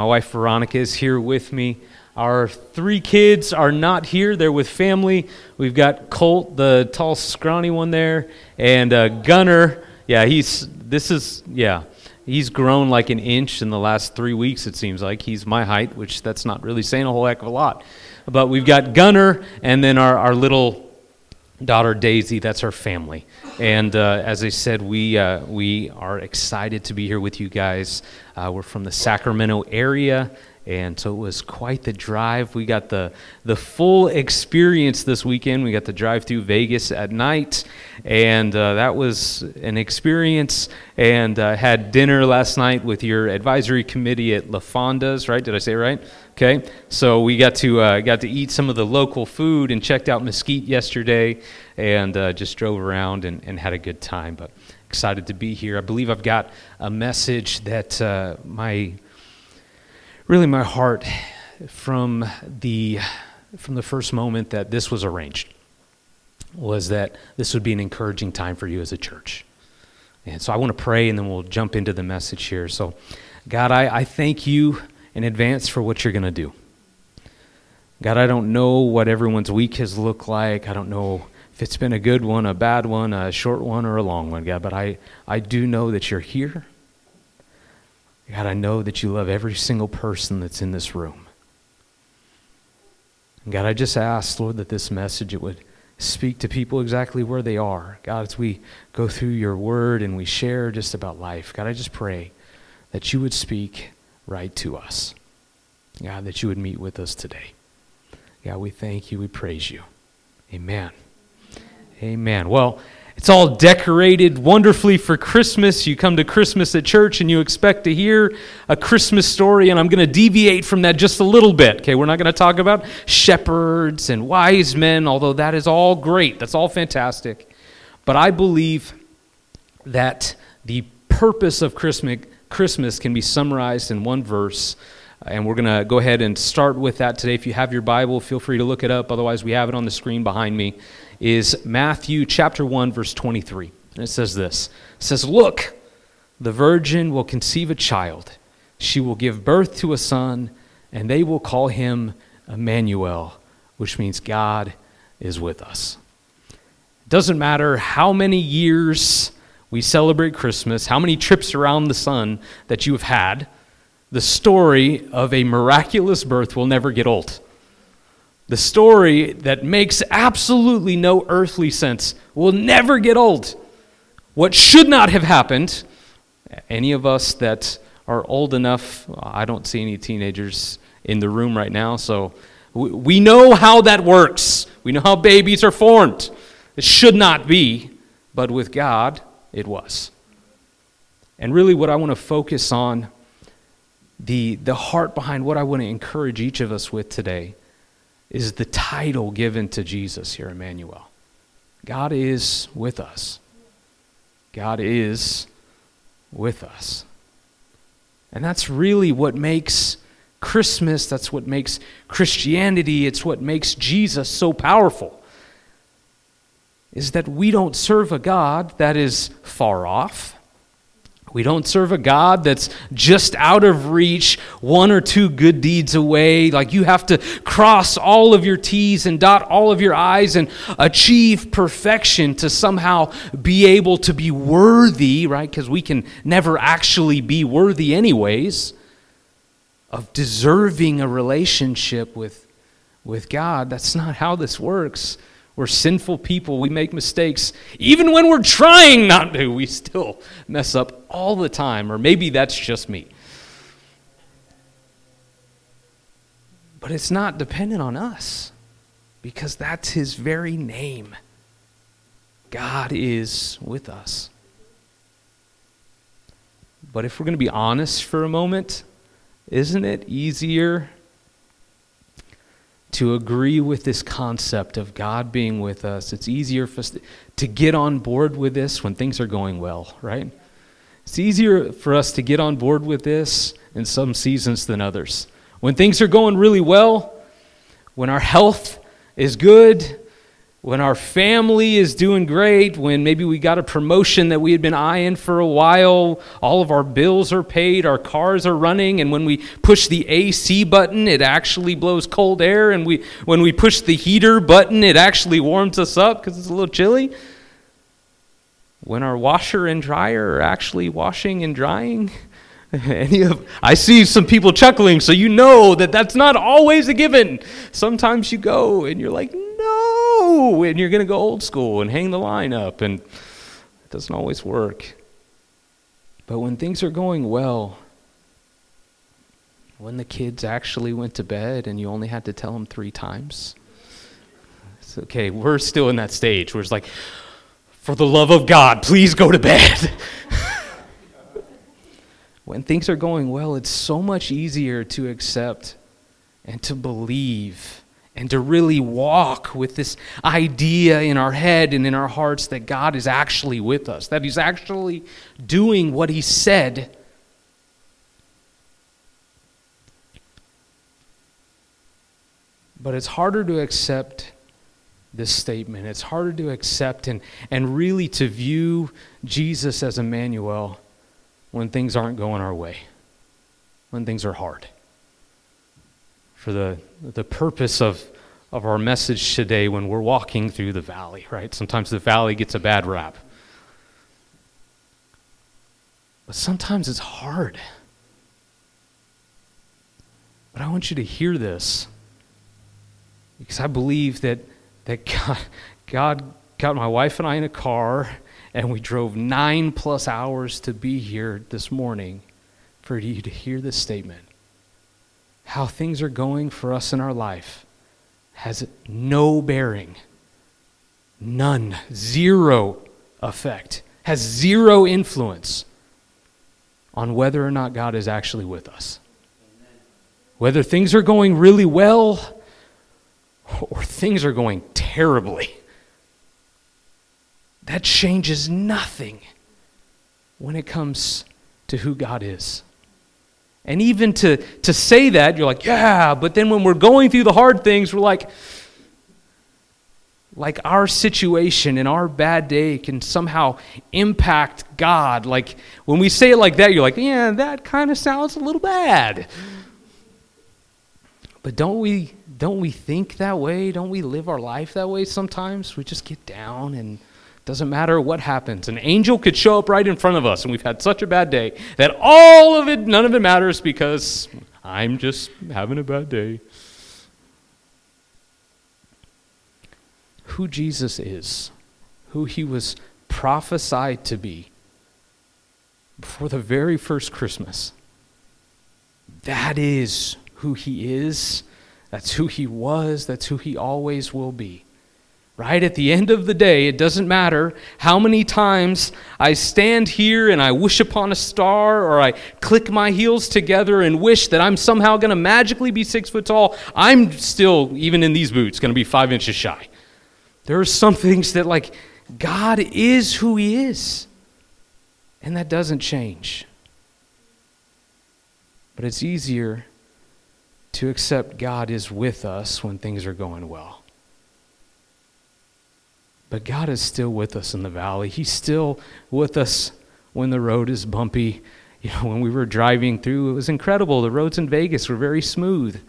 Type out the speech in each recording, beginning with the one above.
My wife Veronica is here with me. Our three kids are not here, they're with family. We've got Colt, the tall, scrawny one there, and uh, Gunner. Yeah, he's, this is, yeah, he's grown like an inch in the last three weeks, it seems like. He's my height, which that's not really saying a whole heck of a lot. But we've got Gunner, and then our, our little daughter Daisy. That's our family. And uh, as I said, we, uh, we are excited to be here with you guys. Uh, we're from the Sacramento area. And so it was quite the drive. We got the, the full experience this weekend. We got to drive through Vegas at night, and uh, that was an experience. And uh, had dinner last night with your advisory committee at La Fonda's, right? Did I say right? Okay. So we got to, uh, got to eat some of the local food and checked out Mesquite yesterday and uh, just drove around and, and had a good time. But excited to be here. I believe I've got a message that uh, my really my heart from the from the first moment that this was arranged was that this would be an encouraging time for you as a church. And so I want to pray and then we'll jump into the message here. So, God, I, I thank you in advance for what you're going to do. God, I don't know what everyone's week has looked like. I don't know if it's been a good one, a bad one, a short one, or a long one, God, but I, I do know that you're here. God, I know that you love every single person that's in this room. And God, I just ask, Lord, that this message it would speak to people exactly where they are. God, as we go through your word and we share just about life, God, I just pray that you would speak right to us. God, that you would meet with us today. God, we thank you. We praise you. Amen. Amen. Well, it's all decorated wonderfully for Christmas. You come to Christmas at church and you expect to hear a Christmas story, and I'm going to deviate from that just a little bit. Okay, we're not going to talk about shepherds and wise men, although that is all great. That's all fantastic. But I believe that the purpose of Christmas, Christmas can be summarized in one verse. Uh, and we're going to go ahead and start with that today. If you have your Bible, feel free to look it up. Otherwise, we have it on the screen behind me is Matthew chapter 1 verse 23. And it says this. It says, "Look, the virgin will conceive a child. She will give birth to a son, and they will call him Emmanuel, which means God is with us." It doesn't matter how many years we celebrate Christmas, how many trips around the sun that you have had, the story of a miraculous birth will never get old. The story that makes absolutely no earthly sense will never get old. What should not have happened, any of us that are old enough, I don't see any teenagers in the room right now, so we know how that works. We know how babies are formed. It should not be, but with God, it was. And really, what I want to focus on, the, the heart behind what I want to encourage each of us with today, is the title given to Jesus here, Emmanuel. God is with us. God is with us. And that's really what makes Christmas, that's what makes Christianity, it's what makes Jesus so powerful. Is that we don't serve a God that is far off. We don't serve a God that's just out of reach, one or two good deeds away. Like you have to cross all of your T's and dot all of your I's and achieve perfection to somehow be able to be worthy, right? Because we can never actually be worthy, anyways, of deserving a relationship with, with God. That's not how this works. We're sinful people. We make mistakes. Even when we're trying not to, we still mess up all the time. Or maybe that's just me. But it's not dependent on us because that's his very name. God is with us. But if we're going to be honest for a moment, isn't it easier to agree with this concept of God being with us. It's easier for us to get on board with this when things are going well, right? It's easier for us to get on board with this in some seasons than others. When things are going really well, when our health is good, when our family is doing great, when maybe we got a promotion that we had been eyeing for a while, all of our bills are paid, our cars are running, and when we push the AC button, it actually blows cold air, and we, when we push the heater button, it actually warms us up because it's a little chilly. When our washer and dryer are actually washing and drying. Any of, I see some people chuckling, so you know that that's not always a given. Sometimes you go and you're like, and you're going to go old school and hang the line up, and it doesn't always work. But when things are going well, when the kids actually went to bed and you only had to tell them three times, it's okay. We're still in that stage where it's like, for the love of God, please go to bed. when things are going well, it's so much easier to accept and to believe and to really walk with this idea in our head and in our hearts that God is actually with us, that He's actually doing what He said. But it's harder to accept this statement. It's harder to accept and, and really to view Jesus as Emmanuel when things aren't going our way, when things are hard for the, the purpose of, of our message today when we're walking through the valley, right? Sometimes the valley gets a bad rap. But sometimes it's hard. But I want you to hear this because I believe that, that God, God got my wife and I in a car and we drove nine plus hours to be here this morning for you to hear this statement how things are going for us in our life has no bearing, none, zero effect, has zero influence on whether or not God is actually with us. Whether things are going really well or things are going terribly, that changes nothing when it comes to who God is. And even to, to say that, you're like, yeah, but then when we're going through the hard things, we're like, like our situation and our bad day can somehow impact God. Like when we say it like that, you're like, yeah, that kind of sounds a little bad. But don't we don't we think that way? Don't we live our life that way sometimes? We just get down and doesn't matter what happens. An angel could show up right in front of us, and we've had such a bad day that all of it, none of it matters because I'm just having a bad day. Who Jesus is, who he was prophesied to be before the very first Christmas. That is who he is. That's who he was. That's who he always will be. Right? At the end of the day, it doesn't matter how many times I stand here and I wish upon a star or I click my heels together and wish that I'm somehow going to magically be six foot tall. I'm still, even in these boots, going to be five inches shy. There are some things that, like, God is who He is, and that doesn't change. But it's easier to accept God is with us when things are going well. But God is still with us in the valley. He's still with us when the road is bumpy. You know, when we were driving through, it was incredible. The roads in Vegas were very smooth.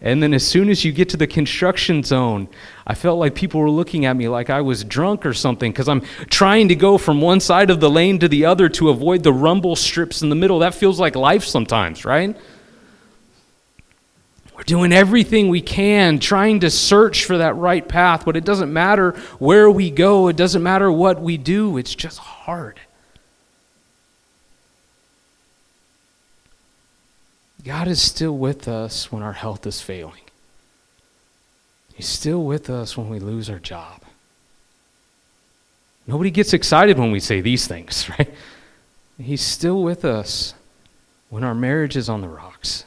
And then as soon as you get to the construction zone, I felt like people were looking at me like I was drunk or something because I'm trying to go from one side of the lane to the other to avoid the rumble strips in the middle. That feels like life sometimes, right? We're doing everything we can, trying to search for that right path, but it doesn't matter where we go, it doesn't matter what we do, it's just hard. God is still with us when our health is failing. He's still with us when we lose our job. Nobody gets excited when we say these things, right? He's still with us when our marriage is on the rocks.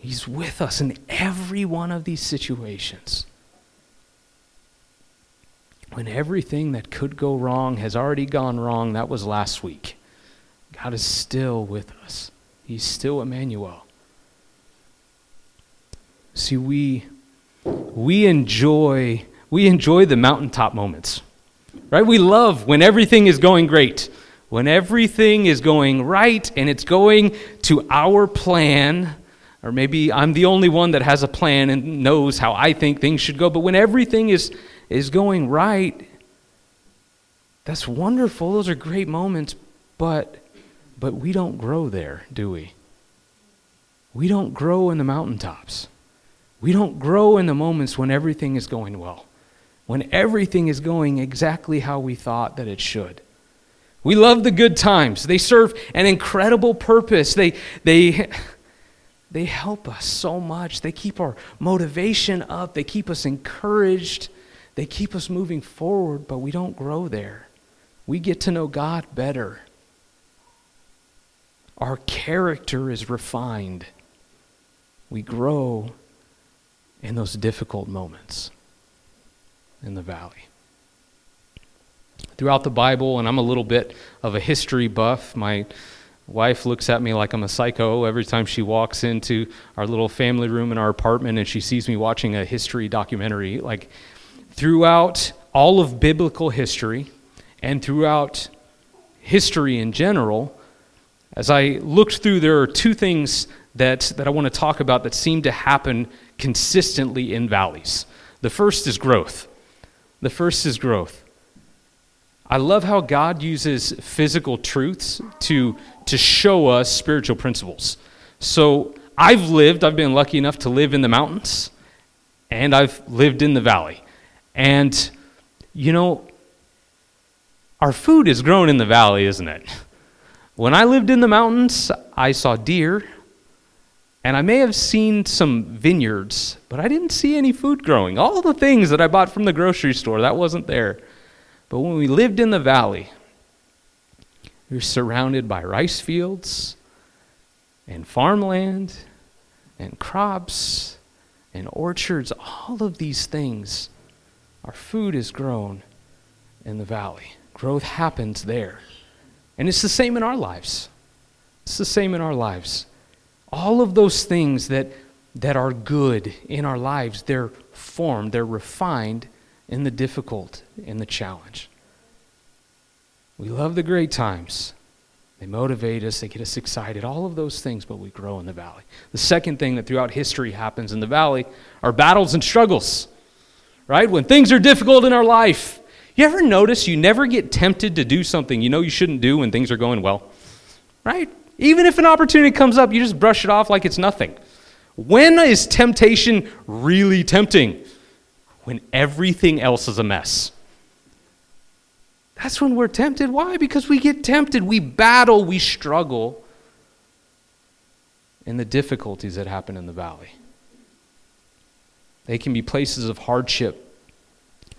He's with us in every one of these situations. When everything that could go wrong has already gone wrong, that was last week. God is still with us. He's still Emmanuel. See, we, we enjoy we enjoy the mountaintop moments, right? We love when everything is going great, when everything is going right and it's going to our plan. Or maybe I'm the only one that has a plan and knows how I think things should go. But when everything is, is going right, that's wonderful. Those are great moments. But, but we don't grow there, do we? We don't grow in the mountaintops. We don't grow in the moments when everything is going well, when everything is going exactly how we thought that it should. We love the good times. They serve an incredible purpose. They, they, they help us so much. They keep our motivation up, they keep us encouraged, they keep us moving forward, but we don't grow there. We get to know God better. Our character is refined. We grow in those difficult moments in the valley. Throughout the Bible, and I'm a little bit of a history buff, my wife looks at me like I'm a psycho every time she walks into our little family room in our apartment and she sees me watching a history documentary. Like, throughout all of biblical history and throughout history in general, as I looked through, there are two things that, that I want to talk about that seem to happen consistently in valleys. The first is growth. The first is growth. I love how God uses physical truths to, to show us spiritual principles. So I've lived, I've been lucky enough to live in the mountains, and I've lived in the valley. And, you know, our food is grown in the valley, isn't it? When I lived in the mountains, I saw deer, and I may have seen some vineyards, but I didn't see any food growing. All the things that I bought from the grocery store, that wasn't there. But when we lived in the valley, were surrounded by rice fields and farmland and crops and orchards, all of these things. Our food is grown in the valley. Growth happens there. And it's the same in our lives. It's the same in our lives. All of those things that, that are good in our lives, they're formed, they're refined in the difficult, in the challenge. We love the great times. They motivate us, they get us excited, all of those things, but we grow in the valley. The second thing that throughout history happens in the valley are battles and struggles, right? When things are difficult in our life. You ever notice you never get tempted to do something you know you shouldn't do when things are going well? Right? Even if an opportunity comes up, you just brush it off like it's nothing. When is temptation really tempting? When everything else is a mess. That's when we're tempted. Why? Because we get tempted. We battle, we struggle in the difficulties that happen in the valley. They can be places of hardship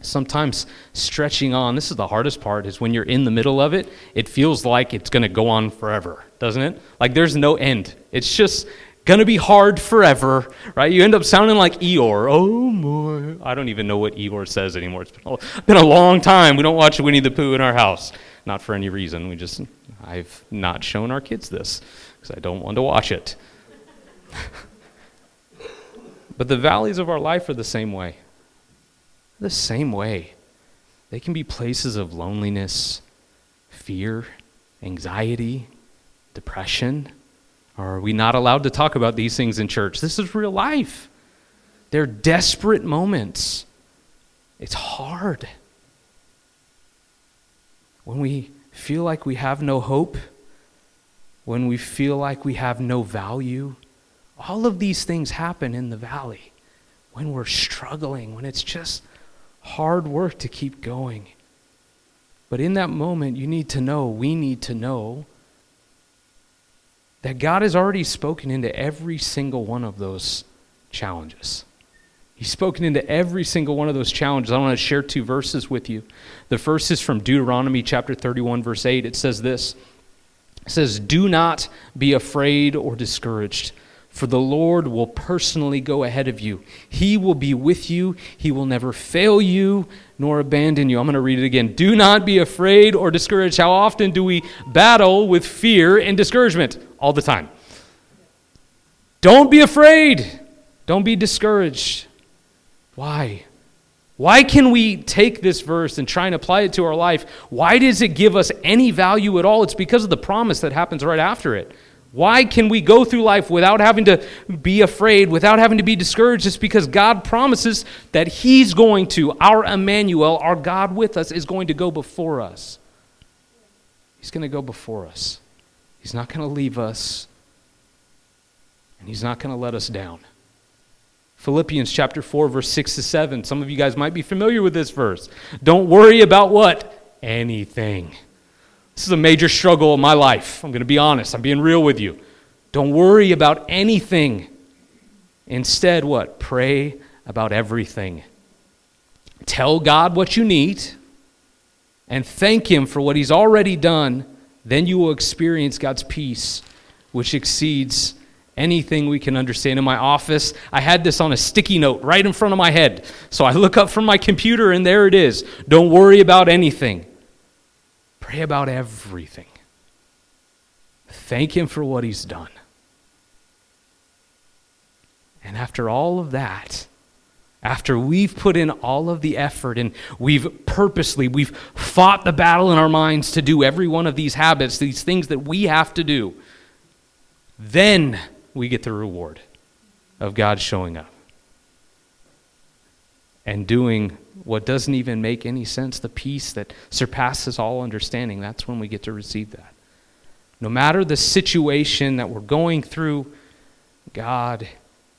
sometimes stretching on this is the hardest part is when you're in the middle of it it feels like it's going to go on forever doesn't it like there's no end it's just to be hard forever right? You end up sounding like eeyore. Oh my. I don't even know what eeyore says anymore. It's been a, been a long time. We don't watch winnie the pooh in our house. Not for any reason. We just i've not shown our kids this because i don't want to watch it. But the valleys of our life are the same way. The same way. They can be places of loneliness, fear, anxiety, depression. Are we not allowed to talk about these things in church? This is real life. They're desperate moments. It's hard. When we feel like we have no hope, when we feel like we have no value, all of these things happen in the valley. When we're struggling, when it's just hard work to keep going. But in that moment, you need to know, we need to know, that God has already spoken into every single one of those challenges. He's spoken into every single one of those challenges. I want to share two verses with you. The first is from Deuteronomy chapter 31, verse 8. It says this It says, Do not be afraid or discouraged for the Lord will personally go ahead of you. He will be with you. He will never fail you nor abandon you. I'm going to read it again. Do not be afraid or discouraged. How often do we battle with fear and discouragement? All the time. Don't be afraid. Don't be discouraged. Why? Why can we take this verse and try and apply it to our life? Why does it give us any value at all? It's because of the promise that happens right after it. Why can we go through life without having to be afraid, without having to be discouraged? It's because God promises that He's going to, our Emmanuel, our God with us, is going to go before us. He's going to go before us. He's not going to leave us, and He's not going to let us down. Philippians chapter 4, verse 6 to 7. Some of you guys might be familiar with this verse. Don't worry about what? Anything. This is a major struggle in my life. I'm going to be honest. I'm being real with you. Don't worry about anything. Instead, what? Pray about everything. Tell God what you need and thank Him for what He's already done. Then you will experience God's peace, which exceeds anything we can understand. In my office, I had this on a sticky note right in front of my head. So I look up from my computer and there it is. Don't worry about anything, pray about everything. Thank Him for what He's done. And after all of that, after we've put in all of the effort and we've purposely we've fought the battle in our minds to do every one of these habits these things that we have to do then we get the reward of God showing up and doing what doesn't even make any sense, the peace that surpasses all understanding. That's when we get to receive that. No matter the situation that we're going through, God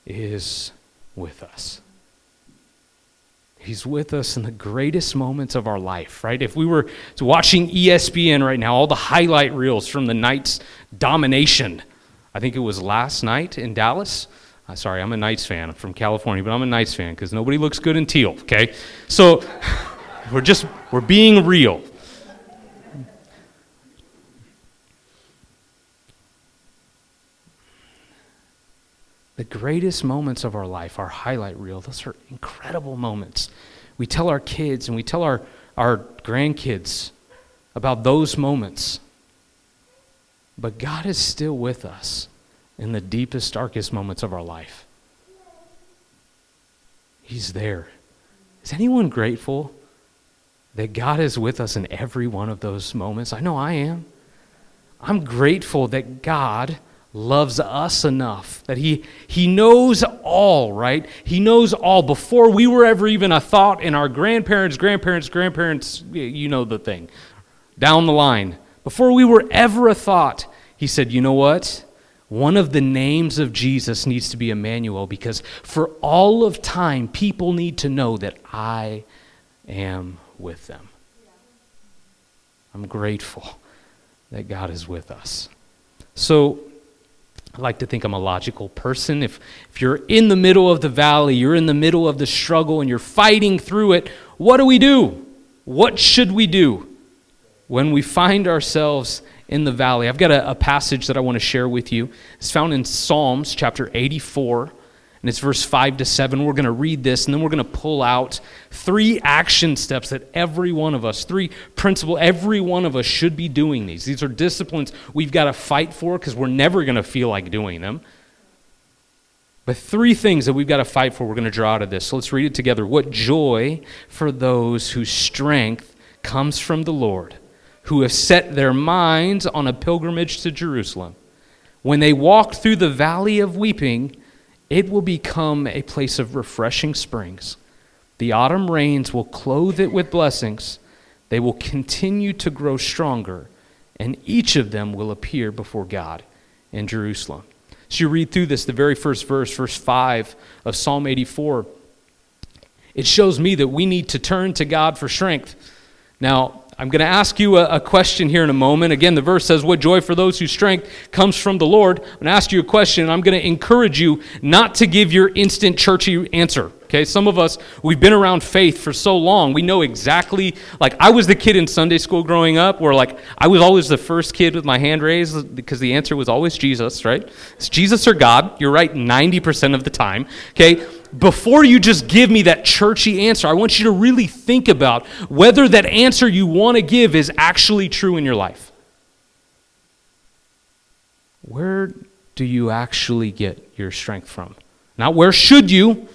is with us. He's with us in the greatest moments of our life, right? If we were watching ESPN right now, all the highlight reels from the Knights' domination, I think it was last night in Dallas. Uh, sorry, I'm a Knights fan. I'm from California, but I'm a Knights fan because nobody looks good in teal, okay? So we're just, we're being real. The greatest moments of our life, our highlight reel, those are incredible moments. We tell our kids and we tell our, our grandkids about those moments. But God is still with us in the deepest, darkest moments of our life. He's there. Is anyone grateful that God is with us in every one of those moments? I know I am. I'm grateful that God loves us enough that he he knows all right he knows all before we were ever even a thought in our grandparents grandparents grandparents you know the thing down the line before we were ever a thought he said, You know what? One of the names of Jesus needs to be Emmanuel because for all of time, people need to know that I am with them. I'm grateful that God is with us. So, I like to think I'm a logical person. If, if you're in the middle of the valley, you're in the middle of the struggle, and you're fighting through it, what do we do? What should we do when we find ourselves in the valley. I've got a, a passage that I want to share with you. It's found in Psalms chapter 84, and it's verse 5 to 7. We're going to read this, and then we're going to pull out three action steps that every one of us, three principle, every one of us should be doing these. These are disciplines we've got to fight for because we're never going to feel like doing them. But three things that we've got to fight for, we're going to draw out of this. So let's read it together. What joy for those whose strength comes from the Lord who have set their minds on a pilgrimage to Jerusalem. When they walk through the valley of weeping, it will become a place of refreshing springs. The autumn rains will clothe it with blessings. They will continue to grow stronger, and each of them will appear before God in Jerusalem. So you read through this, the very first verse, verse 5 of Psalm 84. It shows me that we need to turn to God for strength. Now, I'm going to ask you a, a, question here in a moment. Again, the verse says, What joy for those whose strength comes from the Lord. I'm going to ask you a question, and I'm going to encourage you not to give your instant churchy answer. Okay, some of us, we've been around faith for so long, we know exactly, like, I was the kid in Sunday school growing up where, like, I was always the first kid with my hand raised because the answer was always Jesus, right? It's Jesus or God. You're right 90% of the time. Okay, before you just give me that churchy answer, I want you to really think about whether that answer you want to give is actually true in your life. Where do you actually get your strength from? Not where should you,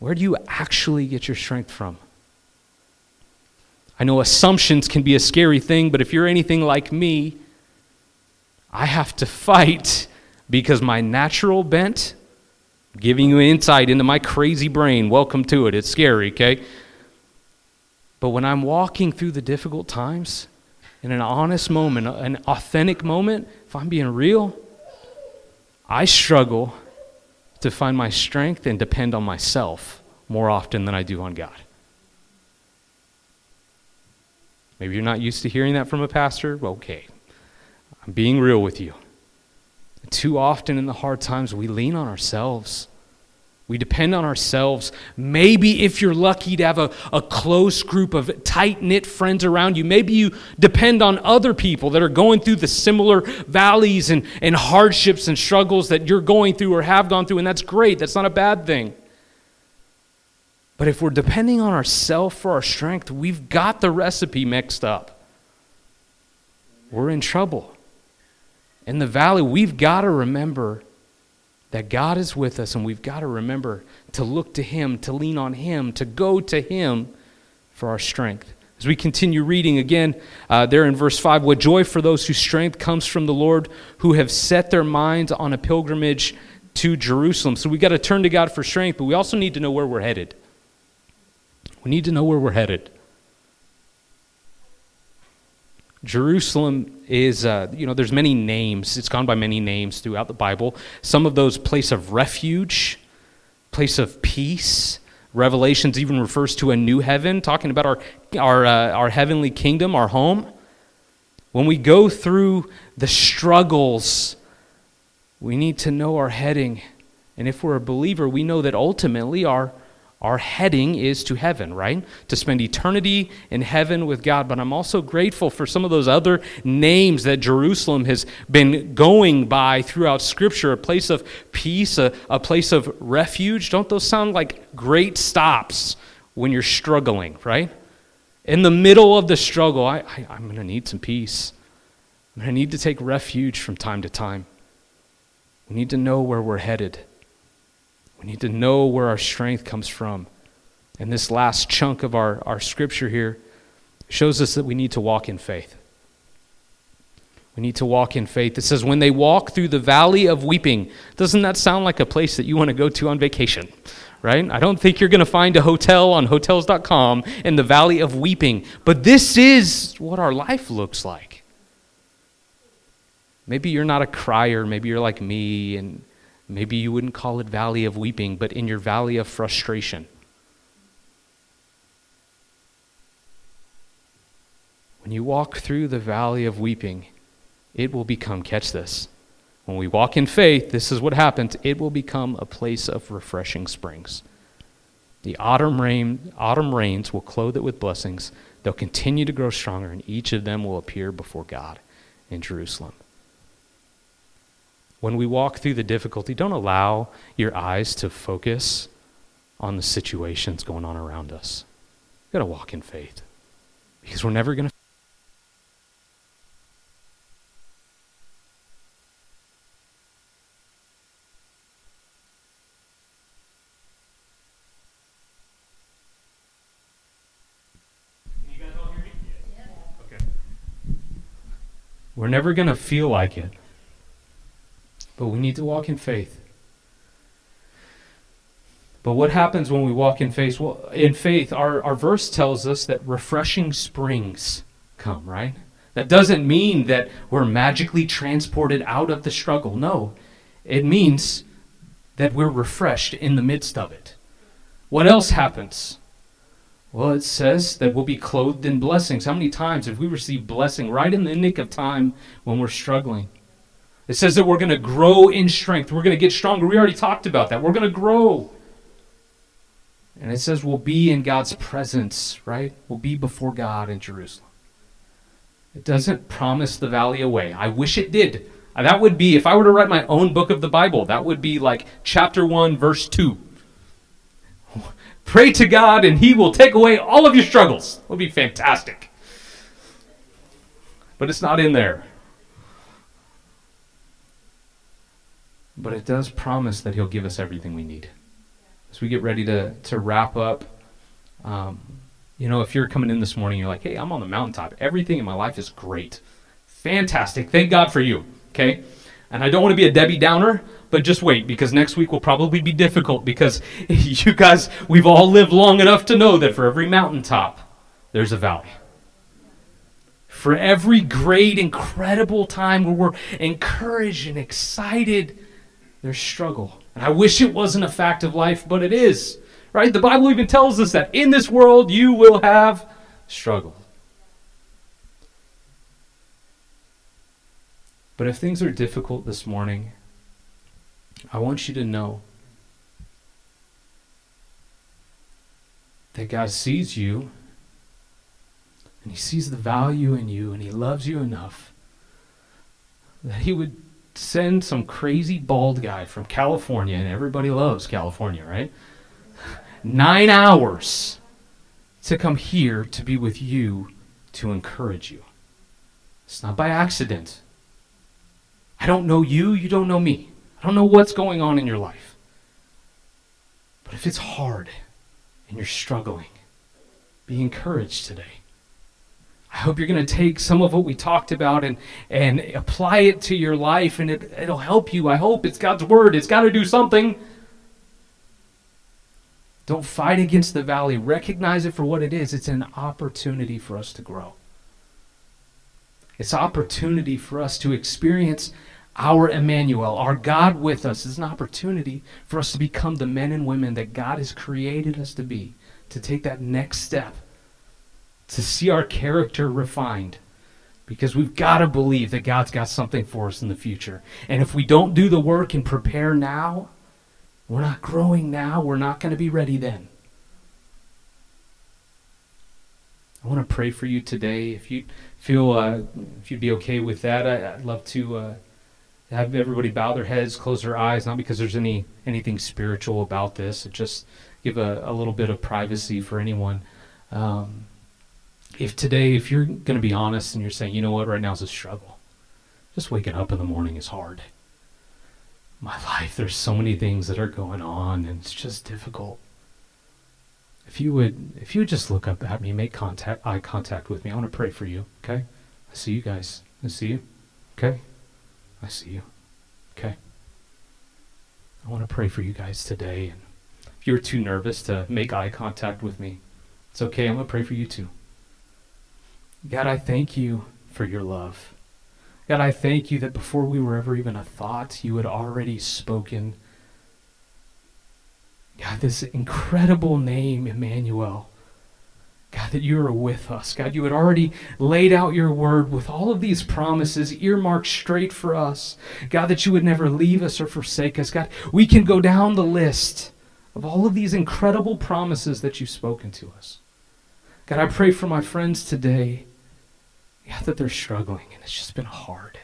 Where do you actually get your strength from? I know assumptions can be a scary thing, but if you're anything like me, I have to fight because my natural bent, giving you insight into my crazy brain, welcome to it. It's scary, okay? But when I'm walking through the difficult times, in an honest moment, an authentic moment, if I'm being real, I struggle to find my strength and depend on myself more often than I do on God. Maybe you're not used to hearing that from a pastor. Okay. I'm being real with you. Too often in the hard times, we lean on ourselves. We depend on ourselves. Maybe if you're lucky to have a, a close group of tight knit friends around you, maybe you depend on other people that are going through the similar valleys and, and hardships and struggles that you're going through or have gone through, and that's great. That's not a bad thing. But if we're depending on ourselves for our strength, we've got the recipe mixed up. We're in trouble. In the valley, we've got to remember that God is with us, and we've got to remember to look to Him, to lean on Him, to go to Him for our strength. As we continue reading again, uh, there in verse 5, what joy for those whose strength comes from the Lord, who have set their minds on a pilgrimage to Jerusalem. So we've got to turn to God for strength, but we also need to know where we're headed. We need to know where we're headed. Jerusalem is, uh, you know, there's many names. It's gone by many names throughout the Bible. Some of those place of refuge, place of peace. Revelations even refers to a new heaven, talking about our, our, uh, our heavenly kingdom, our home. When we go through the struggles, we need to know our heading. And if we're a believer, we know that ultimately our, our heading is to heaven, right? To spend eternity in heaven with God. But I'm also grateful for some of those other names that Jerusalem has been going by throughout Scripture a place of peace, a, a place of refuge. Don't those sound like great stops when you're struggling, right? In the middle of the struggle, I, I, I'm going to need some peace. I'm going to need to take refuge from time to time. We need to know where we're headed. We need to know where our strength comes from. And this last chunk of our, our scripture here shows us that we need to walk in faith. We need to walk in faith. It says, when they walk through the valley of weeping, doesn't that sound like a place that you want to go to on vacation? Right? I don't think you're going to find a hotel on hotels.com in the valley of weeping, but this is what our life looks like. Maybe you're not a crier, maybe you're like me, and Maybe you wouldn't call it valley of weeping, but in your valley of frustration. When you walk through the valley of weeping, it will become, catch this, when we walk in faith, this is what happens, it will become a place of refreshing springs. The autumn, rain, autumn rains will clothe it with blessings. They'll continue to grow stronger, and each of them will appear before God in Jerusalem. When we walk through the difficulty, don't allow your eyes to focus on the situations going on around us. We've got to walk in faith because we're never going to. Okay. We're never going to feel like it. But we need to walk in faith. But what happens when we walk in faith? Well, in faith, our, our verse tells us that refreshing springs come, right? That doesn't mean that we're magically transported out of the struggle. No. It means that we're refreshed in the midst of it. What else happens? Well, it says that we'll be clothed in blessings. How many times have we received blessing right in the nick of time when we're struggling? It says that we're going to grow in strength. We're going to get stronger. We already talked about that. We're going to grow. And it says we'll be in God's presence, right? We'll be before God in Jerusalem. It doesn't promise the valley away. I wish it did. That would be, if I were to write my own book of the Bible, that would be like chapter 1, verse 2. Pray to God and He will take away all of your struggles. It would be fantastic. But it's not in there. But it does promise that He'll give us everything we need. as we get ready to, to wrap up, um, you know, if you're coming in this morning, you're like, hey, I'm on the mountaintop. Everything in my life is great. Fantastic. Thank God for you. Okay? And I don't want to be a Debbie Downer, but just wait because next week will probably be difficult because you guys, we've all lived long enough to know that for every mountaintop, there's a valley. For every great, incredible time where we're encouraged and excited, there's struggle. And I wish it wasn't a fact of life, but it is. Right? The Bible even tells us that in this world you will have struggle. But if things are difficult this morning, I want you to know that God sees you and He sees the value in you and He loves you enough that He would send some crazy bald guy from California, and everybody loves California, right? Nine hours to come here to be with you to encourage you. It's not by accident. I don't know you, you don't know me. I don't know what's going on in your life. But if it's hard and you're struggling, be encouraged today. I hope you're going to take some of what we talked about and, and apply it to your life, and it, it'll help you. I hope it's God's word. It's got to do something. Don't fight against the valley. Recognize it for what it is. It's an opportunity for us to grow. It's opportunity for us to experience our Emmanuel, our God with us. It's an opportunity for us to become the men and women that God has created us to be, to take that next step to see our character refined. Because we've got to believe that God's got something for us in the future. And if we don't do the work and prepare now, we're not growing now, we're not going to be ready then. I want to pray for you today. If you feel, uh, if you'd be okay with that, I, would love to uh, have everybody bow their heads, close their eyes, not because there's any anything spiritual about this, just give a, a little bit of privacy for anyone. Um, if today, if you're going to be honest and you're saying, you know what, right now is a struggle, just waking up in the morning is hard. My life, there's so many things that are going on, and it's just difficult. If you would, if you would just look up at me, make contact, eye contact with me. I want to pray for you. Okay, I see you guys. I see you. Okay, I see you. Okay. I want to pray for you guys today, and if you're too nervous to make eye contact with me, it's okay. I'm gonna pray for you too. God, I thank you for your love. God, I thank you that before we were ever even a thought, you had already spoken. God, this incredible name, Emmanuel. God, that you are with us. God, you had already laid out your word with all of these promises earmarked straight for us. God, that you would never leave us or forsake us. God, we can go down the list of all of these incredible promises that you've spoken to us. God, I pray for my friends today God, that they're struggling and it's just been hard.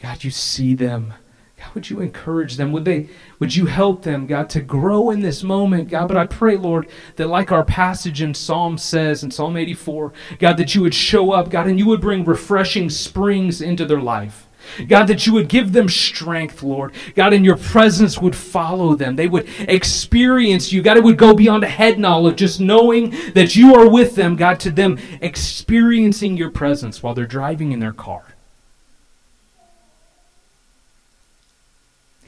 God, you see them. God, would you encourage them? Would they would you help them, God, to grow in this moment, God? But I pray, Lord, that like our passage in Psalm says in Psalm 84, God, that you would show up, God, and you would bring refreshing springs into their life. God, that you would give them strength, Lord. God, and your presence would follow them. They would experience you. God, it would go beyond a head knowledge, just knowing that you are with them, God, to them experiencing your presence while they're driving in their car.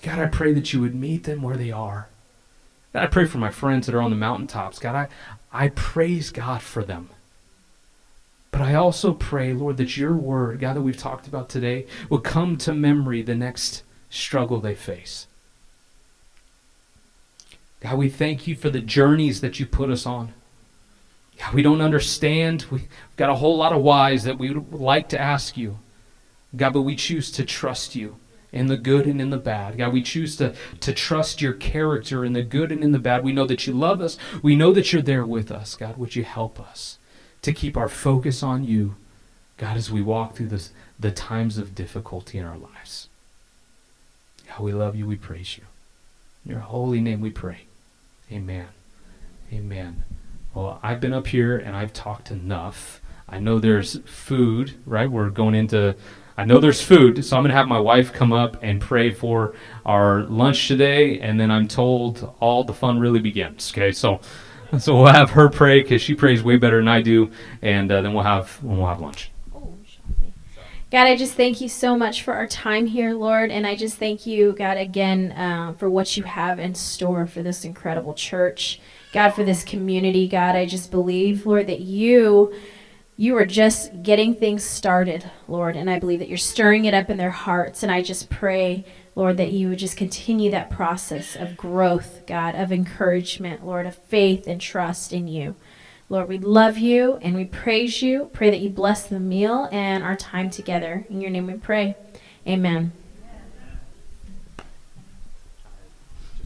God, I pray that you would meet them where they are. God, I pray for my friends that are on the mountaintops. God, I, I praise God for them. But I also pray, Lord, that your word, God, that we've talked about today, will come to memory the next struggle they face. God, we thank you for the journeys that you put us on. God, we don't understand. We've got a whole lot of whys that we would like to ask you. God, but we choose to trust you in the good and in the bad. God, we choose to, to trust your character in the good and in the bad. We know that you love us. We know that you're there with us. God, would you help us? To keep our focus on you, God, as we walk through this, the times of difficulty in our lives. God, we love you. We praise you. In your holy name we pray. Amen. Amen. Well, I've been up here and I've talked enough. I know there's food, right? We're going into I know there's food, so I'm going to have my wife come up and pray for our lunch today, and then I'm told all the fun really begins. Okay, so so we'll have her pray because she prays way better than I do, and uh, then we'll have we'll have lunch. God, I just thank you so much for our time here, Lord. And I just thank you, God, again, uh, for what you have in store for this incredible church. God, for this community, God, I just believe, Lord, that you you are just getting things started, Lord, and I believe that you're stirring it up in their hearts. And I just pray, Lord, that you would just continue that process of growth, God, of encouragement, Lord, of faith and trust in you. Lord, we love you and we praise you. Pray that you bless the meal and our time together. In your name we pray. Amen.